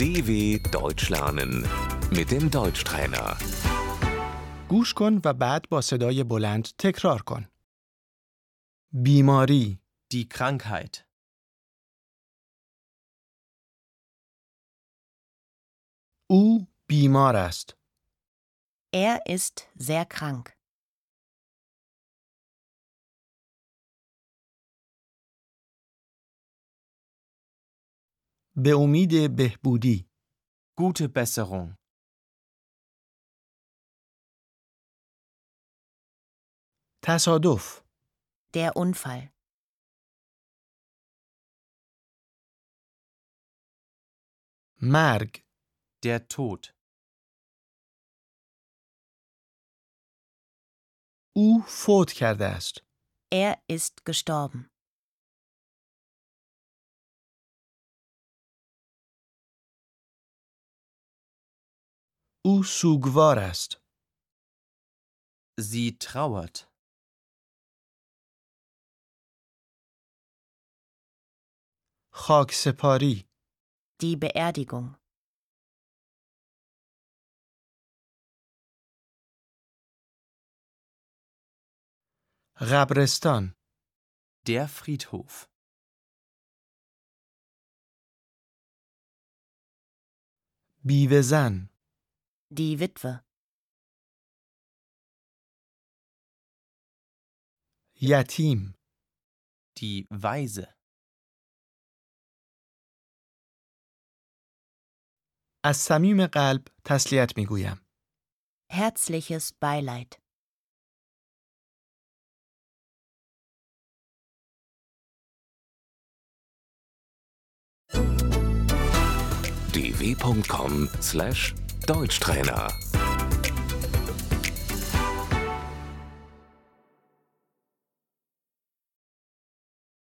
DW Deutsch lernen mit dem Deutschtrainer. گوش کن و بعد با صدای بلند تکرار کن. بیماری، Die Krankheit. او بیمار است. Er ist sehr krank. به امید بهبودی. Gute Besserung. تصادف، Der Unfall. مرگ، Der Tod. او فوت کرده است. Er ist gestorben. او سوگوار است. Sie trauert. خاک سپاری، Die Beerdigung. قبرستان، Der Friedhof. بیوه زن، Die Witwe. یتیم، Die Weise. از صمیم قلب تسلیت می گویم. Herzliches Beileid. dw.com/deutschtrainer